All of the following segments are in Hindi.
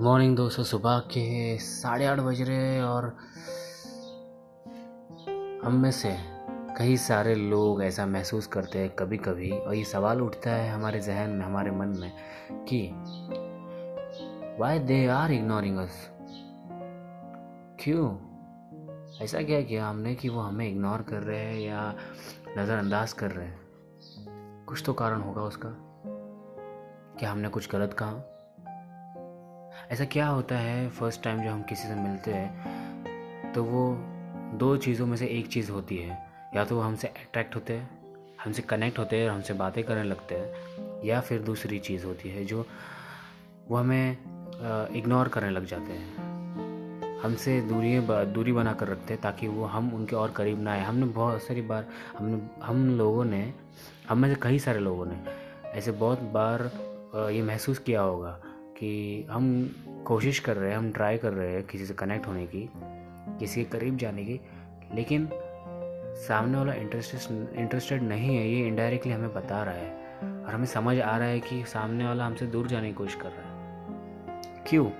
गुड मॉर्निंग दोस्तों, सुबह के साढ़े आठ बज रहे हैं और हम में से कई सारे लोग ऐसा महसूस करते हैं कभी कभी और ये सवाल उठता है हमारे जहन में, हमारे मन में कि why they are ignoring us क्यों? ऐसा क्या किया हमने कि वो हमें इग्नोर कर रहे हैं या नज़रअंदाज कर रहे हैं? कुछ तो कारण होगा उसका क्या हमने कुछ गलत कहा। ऐसा क्या होता है फ़र्स्ट टाइम जब हम किसी से मिलते हैं तो वो दो चीज़ों में से एक चीज़ होती है। या तो वो हमसे अट्रैक्ट होते हैं, हमसे कनेक्ट होते हैं और हमसे बातें करने लगते हैं, या फिर दूसरी चीज़ होती है जो वो हमें इग्नोर करने लग जाते हैं। हमसे दूरी दूरी बना कर रखते हैं ताकि वो हम उनके और करीब ना आए। हमने बहुत सारी बार, हमने, हम लोगों ने, हम से कई सारे लोगों ने ऐसे बहुत बार ये महसूस किया होगा कि हम कोशिश कर रहे हैं, हम ट्राई कर रहे हैं किसी से कनेक्ट होने की, किसी के करीब जाने की, लेकिन सामने वाला इंटरेस्टेड इंटरेस्टेड नहीं है, ये इनडायरेक्टली हमें बता रहा है और हमें समझ आ रहा है कि सामने वाला हमसे दूर जाने की कोशिश कर रहा है। क्यों?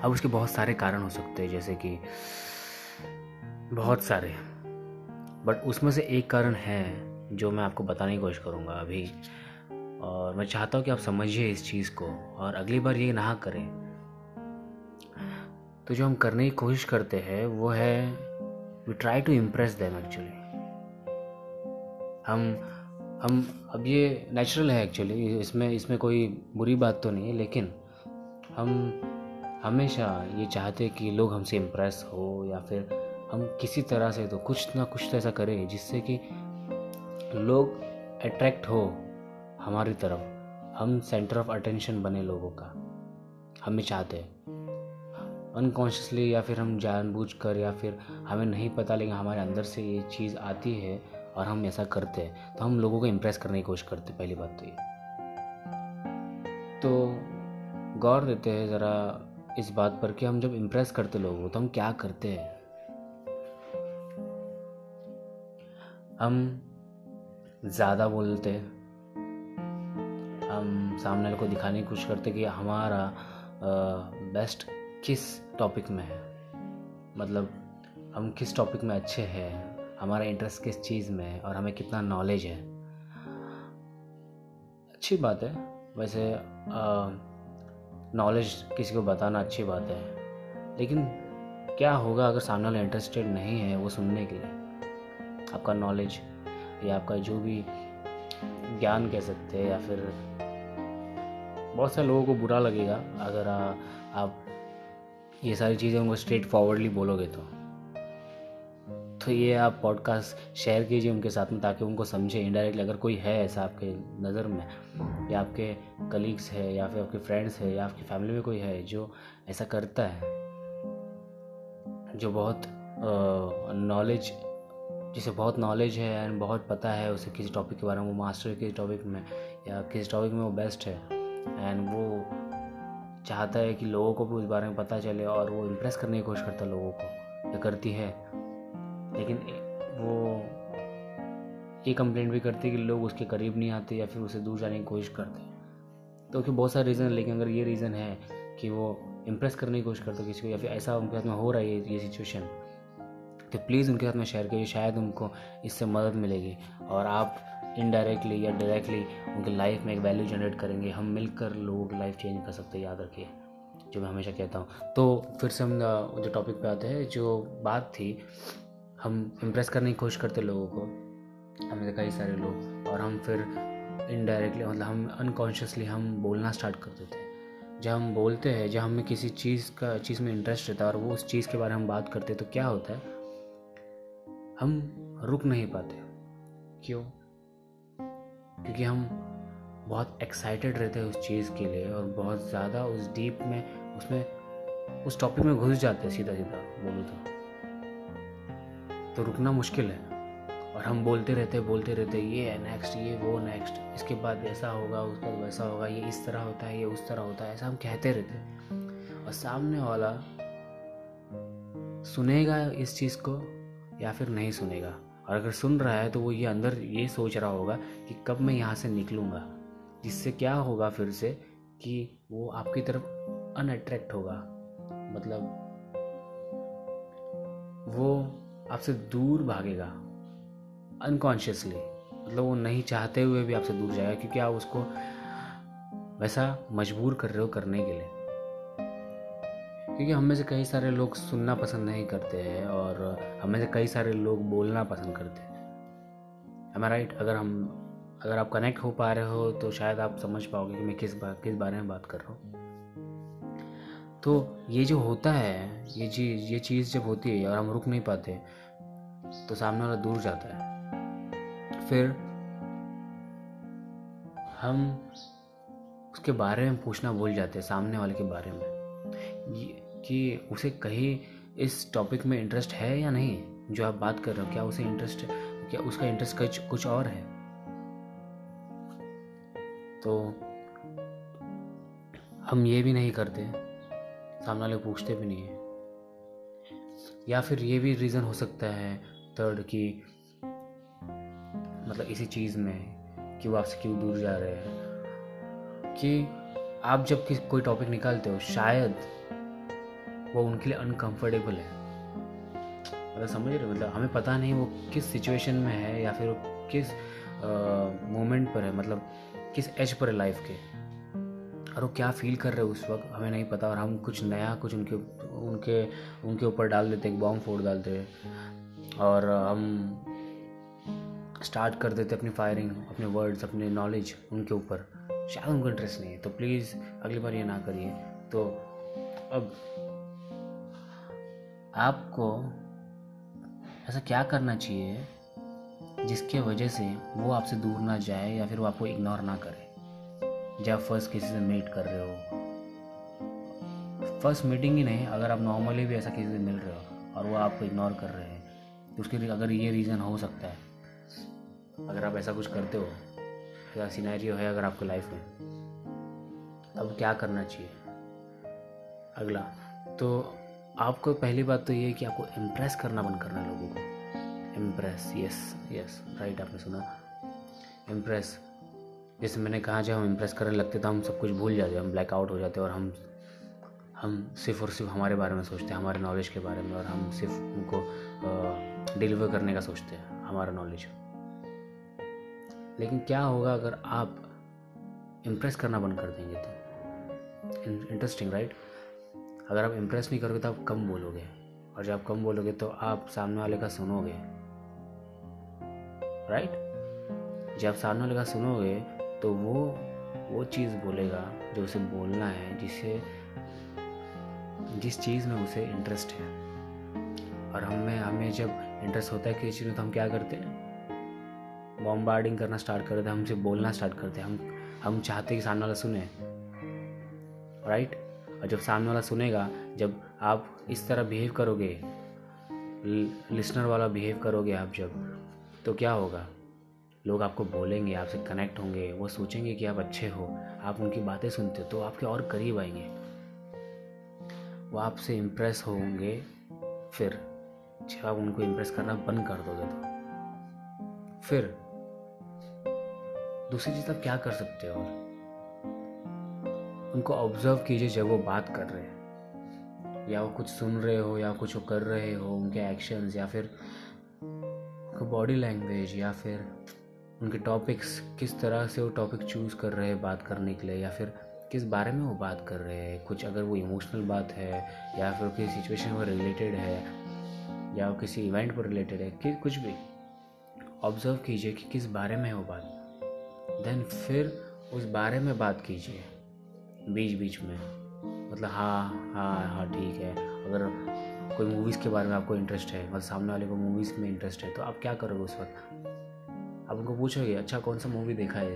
अब उसके बहुत सारे कारण हो सकते हैं, जैसे कि बहुत सारे बट उसमें से एक कारण है जो मैं आपको बताने की कोशिश करूँगा अभी। और मैं चाहता हूँ कि आप समझिए इस चीज़ को और अगली बार ये ना करें। तो जो हम करने की कोशिश करते हैं, वो है we try to impress them actually हम हम, अब ये नेचुरल है एक्चुअली इसमें इसमें कोई बुरी बात तो नहीं है, लेकिन हम हमेशा ये चाहते हैं कि लोग हमसे इम्प्रेस हो या फिर हम किसी तरह से तो कुछ ना कुछ तो ऐसा करें, जिससे कि लोग अट्रैक्ट हो। हमारी तरफ़ हम सेंटर ऑफ़ अटेंशन बने लोगों का। हमें चाहते हैं। अनकॉन्शियसली या फिर हम जानबूझकर या फिर हमें नहीं पता लेकिन हमारे अंदर से ये चीज़ आती है और हम ऐसा करते हैं तो हम लोगों को इम्प्रेस करने की कोशिश करते पहली बात तो ये। तो गौर देते हैं ज़रा इस बात पर कि हम जब इम्प्रेस करते लोगों को तो हम क्या करते हैं? हम ज़्यादा बोलते हैं हम सामने वाले को दिखाने की कोशिश करते कि हमारा बेस्ट किस टॉपिक में है? मतलब हम किस टॉपिक में अच्छे हैं? हमारा इंटरेस्ट किस चीज़ में है? और हमें कितना नॉलेज है? अच्छी बात है। वैसे नॉलेज किसी को बताना अच्छी बात है। लेकिन क्या होगा अगर सामने वाला इंटरेस्टेड नहीं है वो सुनने के लिए? आपका नॉलेज या आपका जो भी ज्ञान कह सकते हैं या फिर बहुत सारे लोगों को बुरा लगेगा अगर आ, आप ये सारी चीज़ें उनको स्ट्रेट फॉरवर्डली बोलोगे तो। तो ये आप पॉडकास्ट शेयर कीजिए उनके साथ में ताकि उनको समझे इनडायरेक्टली अगर कोई है ऐसा आपके नज़र में या आपके कलीग्स है या फिर आपके फ्रेंड्स है या आपकी फैमिली में कोई है जो ऐसा करता है जो बहुत नॉलेज जिसे बहुत नॉलेज है एंड बहुत पता है उसे किसी टॉपिक के बारे में वो मास्टर किसी टॉपिक में या किस टॉपिक में वो बेस्ट है। एंड वो चाहता है कि लोगों को भी उस बारे में पता चले और वो इम्प्रेस करने की कोशिश करता है लोगों को। या करती है। लेकिन वो ये कंप्लेंट भी करती है कि लोग उसके करीब नहीं आते या फिर उसे दूर जाने की कोशिश करते तो उसके बहुत सारे रीज़न है लेकिन अगर ये रीज़न है कि वो इम्प्रेस करने की कोशिश करते किसी को या फिर ऐसा उनके साथ में हो रहा है ये सिचुएशन तो प्लीज़ उनके साथ में शेयर करिए। शायद उनको इससे मदद मिलेगी। और आप इनडायरेक्टली या डायरेक्टली उनके लाइफ में एक वैल्यू जनरेट करेंगे, हम मिलकर लोगों लाइफ चेंज कर सकते हैं, याद रखिए, जो मैं हमेशा कहता हूँ। तो फिर से हम जो टॉपिक पे आते हैं, जो बात थी, हम इम्प्रेस करने की कोशिश करते लोगों को हमें कई सारे लोग, और हम फिर इनडायरेक्टली मतलब हम अनकॉन्शियसली हम बोलना स्टार्ट कर देते हैं। जब हम बोलते हैं, जब हमें किसी चीज़ का, चीज़ में इंटरेस्ट रहता है और वो उस चीज़ के बारे में हम बात करते हैं तो क्या होता है? हम रुक नहीं पाते। क्यों? क्योंकि हम बहुत एक्साइटेड रहते हैं उस चीज़ के लिए और बहुत ज़्यादा उस डीप में, उसमें, उस टॉपिक में घुस जाते हैं सीधा सीधा बोलो तो। तो रुकना मुश्किल है। और हम बोलते रहते बोलते रहते, ये है नेक्स्ट ये वो नेक्स्ट इसके बाद ऐसा होगा, उसके बाद वैसा होगा, ये इस तरह होता है, ये उस तरह होता है। ऐसा हम कहते रहते और सामने वाला सुनेगा इस चीज़ को या फिर नहीं सुनेगा? और अगर सुन रहा है तो वो ये अंदर ये सोच रहा होगा कि कब मैं यहाँ से निकलूँगा, जिससे क्या होगा फिर से कि वो आपकी तरफ़ अनअट्रैक्ट होगा। मतलब वो आपसे दूर भागेगा अनकॉन्शियसली मतलब वो नहीं चाहते हुए भी आपसे दूर जाएगा, क्योंकि आप उसको वैसा मजबूर कर रहे हो करने के लिए। क्योंकि हम में से कई सारे लोग सुनना पसंद नहीं करते हैं और हम में से कई सारे लोग बोलना पसंद करते हैं। राइट अगर हम अगर आप कनेक्ट हो पा रहे हो तो शायद आप समझ पाओगे कि मैं किस बा, किस बारे में बात कर रहा हूँ। तो ये जो होता है ये चीज़ ये चीज़ जब होती है और हम रुक नहीं पाते तो सामने वाला दूर जाता है। फिर हम उसके बारे में पूछना भूल जाते हैं सामने वाले के बारे में। कि उसे कहीं इस टॉपिक में इंटरेस्ट है या नहीं? जो आप बात कर रहे हो, क्या उसे इंटरेस्ट क्या उसका इंटरेस्ट कुछ कुछ और है? तो हम ये भी नहीं करते, सामने वाले पूछते भी नहीं है। या फिर ये भी रीज़न हो सकता है थर्ड कि मतलब इसी चीज़ में कि वो आपसे क्यों दूर जा रहे हैं। कि आप जब कोई टॉपिक निकालते हो, शायद वो उनके लिए अनकंफर्टेबल है। मतलब समझ रहे मतलब हमें पता नहीं वो किस सिचुएशन में है या फिर किस मोमेंट पर है मतलब किस एज पर है लाइफ के। और वो क्या फील कर रहे हैं उस वक्त, हमें नहीं पता। और हम कुछ नया, कुछ उनके उनके उनके ऊपर डाल देते, एक बॉम्ब फोड़ डालते हैं और हम स्टार्ट कर देते अपनी फायरिंग अपने वर्ड्स अपने नॉलेज उनके ऊपर। शायद उनको इंटरेस्ट नहीं है। तो प्लीज़ अगली बार ये ना करिए। तो अब आपको ऐसा क्या करना चाहिए जिसके वजह से वो आपसे दूर ना जाए या फिर वो आपको इग्नोर ना करे? जब फ़र्स्ट किसी से मीट कर रहे हो। फ़र्स्ट मीटिंग ही नहीं, अगर आप नॉर्मली भी ऐसा किसी से मिल रहे हो और वो आपको इग्नोर कर रहे हैं तो उसके लिए अगर ये रीज़न हो सकता है, अगर आप ऐसा कुछ करते हो, ऐसा सिनेरियो है अगर आपकी लाइफ में, तब क्या करना चाहिए? अगला तो आपको पहली बात तो ये है कि आपको इम्प्रेस करना बंद करना है लोगों को। इम्प्रेस यस यस राइट आपने सुना। इम्प्रेस जैसे मैंने कहा, जब हम इम्प्रेस करने लगते तो हम सब कुछ भूल जाते हम ब्लैकआउट हो जाते और हम हम सिर्फ़ और सिर्फ़ हमारे बारे में सोचते हैं, हमारे नॉलेज के बारे में, और हम सिर्फ़ उनको डिलीवर करने का सोचते हैं, हमारा नॉलेज लेकिन क्या होगा अगर आप इम्प्रेस करना बंद कर देंगे तो? इंटरेस्टिंग राइट अगर आप इम्प्रेस नहीं करोगे तो आप कम बोलोगे। और जब आप कम बोलोगे तो आप सामने वाले का सुनोगे। राइट जब सामने वाले का सुनोगे तो वो वो चीज़ बोलेगा जो उसे बोलना है, जिसे, जिस चीज़ में उसे इंटरेस्ट है। और हमें हमें जब इंटरेस्ट होता है किसी चीज़ में तो हम क्या करते हैं? बॉम्बार्डिंग करना स्टार्ट करते हैं, हमसे बोलना स्टार्ट करते हैं। हम हम चाहते हैं कि सामने वाला सुने। राइट और जब सामने वाला सुनेगा, जब आप इस तरह बिहेव करोगे लिसनर वाला बिहेव करोगे आप जब तो क्या होगा? लोग आपको बोलेंगे, आपसे कनेक्ट होंगे, वो सोचेंगे कि आप अच्छे हो, आप उनकी बातें सुनते हो तो आपके और करीब आएँगे। वो आपसे इम्प्रेस होंगे, फिर जब आप उनको इम्प्रेस करना बंद कर दोगे तो। फिर, दूसरी चीज़ आप क्या कर सकते हो? उनको ऑब्ज़र्व कीजिए जब वो बात कर रहे हैं। या वो कुछ सुन रहे हो, या कुछ वो कर रहे हो, उनके एक्शंस या फिर बॉडी लैंग्वेज या फिर उनके टॉपिक्स किस तरह से वो टॉपिक चूज़ कर रहे हैं बात करने के लिए, या फिर किस बारे में वो बात कर रहे हैं। कुछ अगर वो इमोशनल बात है, या फिर किसी सिचुएशन पर रिलेटेड है, या वो किसी इवेंट पर रिलेटेड है, कि कुछ भी ऑब्ज़र्व कीजिए कि किस बारे में है वो बात। देन फिर उस बारे में बात कीजिए। बीच बीच में। मतलब हाँ हाँ हाँ ठीक है। अगर कोई मूवीज़ के बारे में आपको इंटरेस्ट है मतलब सामने वाले को मूवीज़ में इंटरेस्ट है तो आप क्या करोगे उस वक्त? आप उनको पूछोगे अच्छा कौन सा मूवी देखा है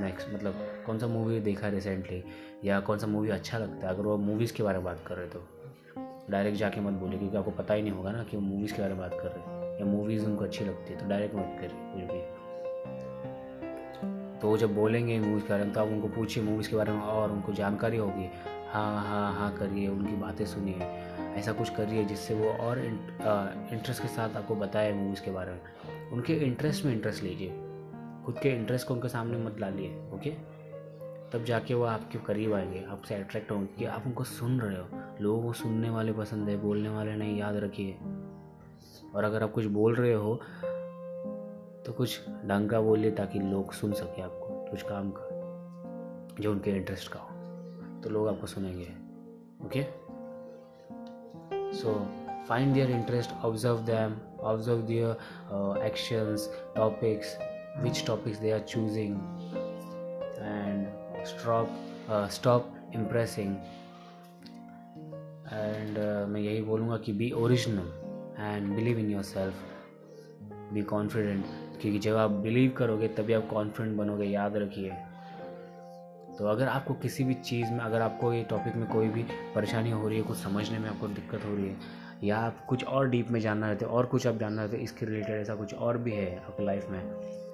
नेक्स्ट मतलब कौन सा मूवी देखा है रिसेंटली या, कौन सा मूवी अच्छा लगता है? अगर वो मूवीज़ के बारे में बात कर रहे तो डायरेक्ट जाके मत बोले क्योंकि आपको पता ही नहीं होगा ना कि वो मूवीज़ के बारे में बात कर रहे हैं। या मूवीज़ उनको अच्छी लगती है तो डायरेक्ट मत करिए कुछ भी। तो वो जब बोलेंगे मूवीज़ के बारे में तो आप उनको पूछिए मूवीज़ के बारे में और उनको जानकारी होगी। हाँ हाँ हाँ करिए, उनकी बातें सुनिए। ऐसा कुछ करिए जिससे वो और इंटरेस्ट के साथ आपको बताए मूवीज़ के बारे में। उनके इंटरेस्ट में इंटरेस्ट लीजिए। खुद के इंटरेस्ट को उनके सामने मत डालिए, ओके? तब जाके वो आपके करीब आएँगे, आपसे अट्रैक्ट होंगे कि आप उनको सुन रहे हो। लोगों को सुनने वाले पसंद है, बोलने वाले नहीं, याद रखिए। और अगर आप कुछ बोल रहे हो तो कुछ ढंग का बोलिए ताकि लोग सुन सके आपको, कुछ काम का, जो उनके इंटरेस्ट का हो। तो लोग आपको सुनेंगे okay so find their interest observe them observe their actions topics which topics they are choosing and stop stop impressing and मैं यही बोलूँगा कि be original and believe in yourself be confident क्योंकि जब आप बिलीव करोगे तभी आप कॉन्फिडेंट बनोगे याद रखिए। तो अगर आपको किसी भी चीज़ में अगर आपको ये टॉपिक में कोई भी परेशानी हो रही है कुछ समझने में आपको दिक्कत हो रही है या आप कुछ और डीप में जानना रहते हो और कुछ आप जानना रहते हो इसके रिलेटेड ऐसा कुछ और भी है आपकी लाइफ में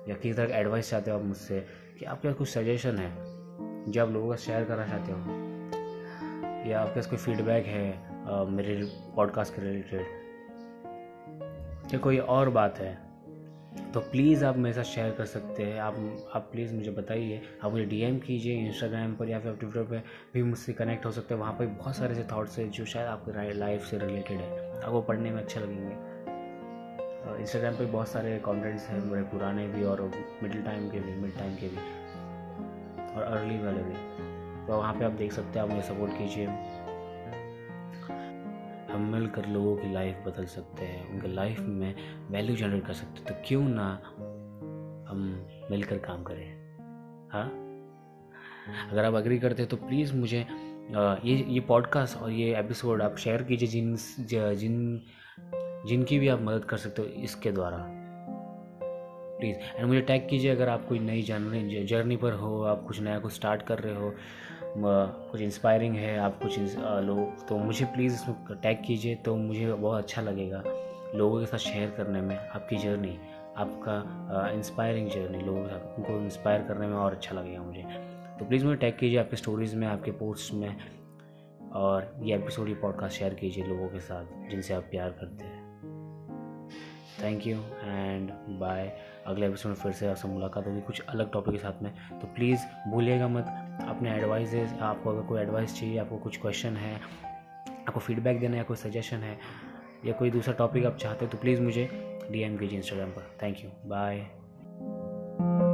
या किसी तरह एडवाइस चाहते हो आप मुझसे कि आपके पास कुछ सजेशन है जो आप लोगों का शेयर करना चाहते हो या आपके पास कोई फीडबैक है आ, मेरे पॉडकास्ट के रिलेटेड या कोई और बात है तो प्लीज़ आप मेरे साथ शेयर कर सकते हैं। आप आप प्लीज़ मुझे बताइए। आप मुझे डीएम कीजिए इंस्टाग्राम पर या फिर ट्विटर पर। भी मुझसे कनेक्ट हो सकते हैं। वहाँ पर बहुत सारे ऐसे थाट्स हैं जो शायद आपके लाइफ से रिलेटेड है। आपको पढ़ने में अच्छे लगेंगे। इंस्टाग्राम पे बहुत सारे कंटेंट्स हैं मेरे पुराने भी और मिडिल टाइम के भी मिड टाइम के भी। और अर्ली वाले भी। तो वहाँ पे आप देख सकते हैं। आप मुझे सपोर्ट कीजिए। हम मिलकर लोगों की लाइफ बदल सकते हैं, उनके लाइफ में वैल्यू जनरेट कर सकते हैं। तो क्यों ना हम मिलकर काम करें? हाँ? अगर आप अग्री करते हैं तो प्लीज़ मुझे ये ये पॉडकास्ट और ये एपिसोड आप शेयर कीजिए जिन जिन, जिनकी भी आप मदद कर सकते हो इसके द्वारा। प्लीज़। एंड मुझे टैग कीजिए अगर आप कोई नई जर्नी जर्नी पर हो, आप कुछ नया कुछ स्टार्ट कर रहे हो कुछ इंस्पायरिंग है, आप कुछ लोग तो मुझे प्लीज़ इसमें टैग कीजिए तो मुझे बहुत अच्छा लगेगा लोगों के साथ शेयर करने में आपकी जर्नी, आपका इंस्पायरिंग जर्नी लोगों के साथ, उनको इंस्पायर करने में और अच्छा लगेगा मुझे। तो प्लीज़ मुझे टैग कीजिए आपके स्टोरीज़ में, आपके पोस्ट में और ये एपिसोड ये पॉडकास्ट शेयर कीजिए लोगों के साथ, जिनसे आप प्यार करते हैं। थैंक यू एंड बाय अगले एपिसोड में फिर से आपसे मुलाकात होगी कुछ अलग टॉपिक के साथ में। तो प्लीज़ भूलिएगा मत, अपने एडवाइजेज आपको अगर कोई एडवाइस चाहिए, आपको कुछ क्वेश्चन है, आपको फीडबैक देना है, कोई सजेशन है, या कोई दूसरा टॉपिक आप चाहते हैं तो प्लीज़ मुझे डी एम कीजिए इंस्टाग्राम पर। Thank you bye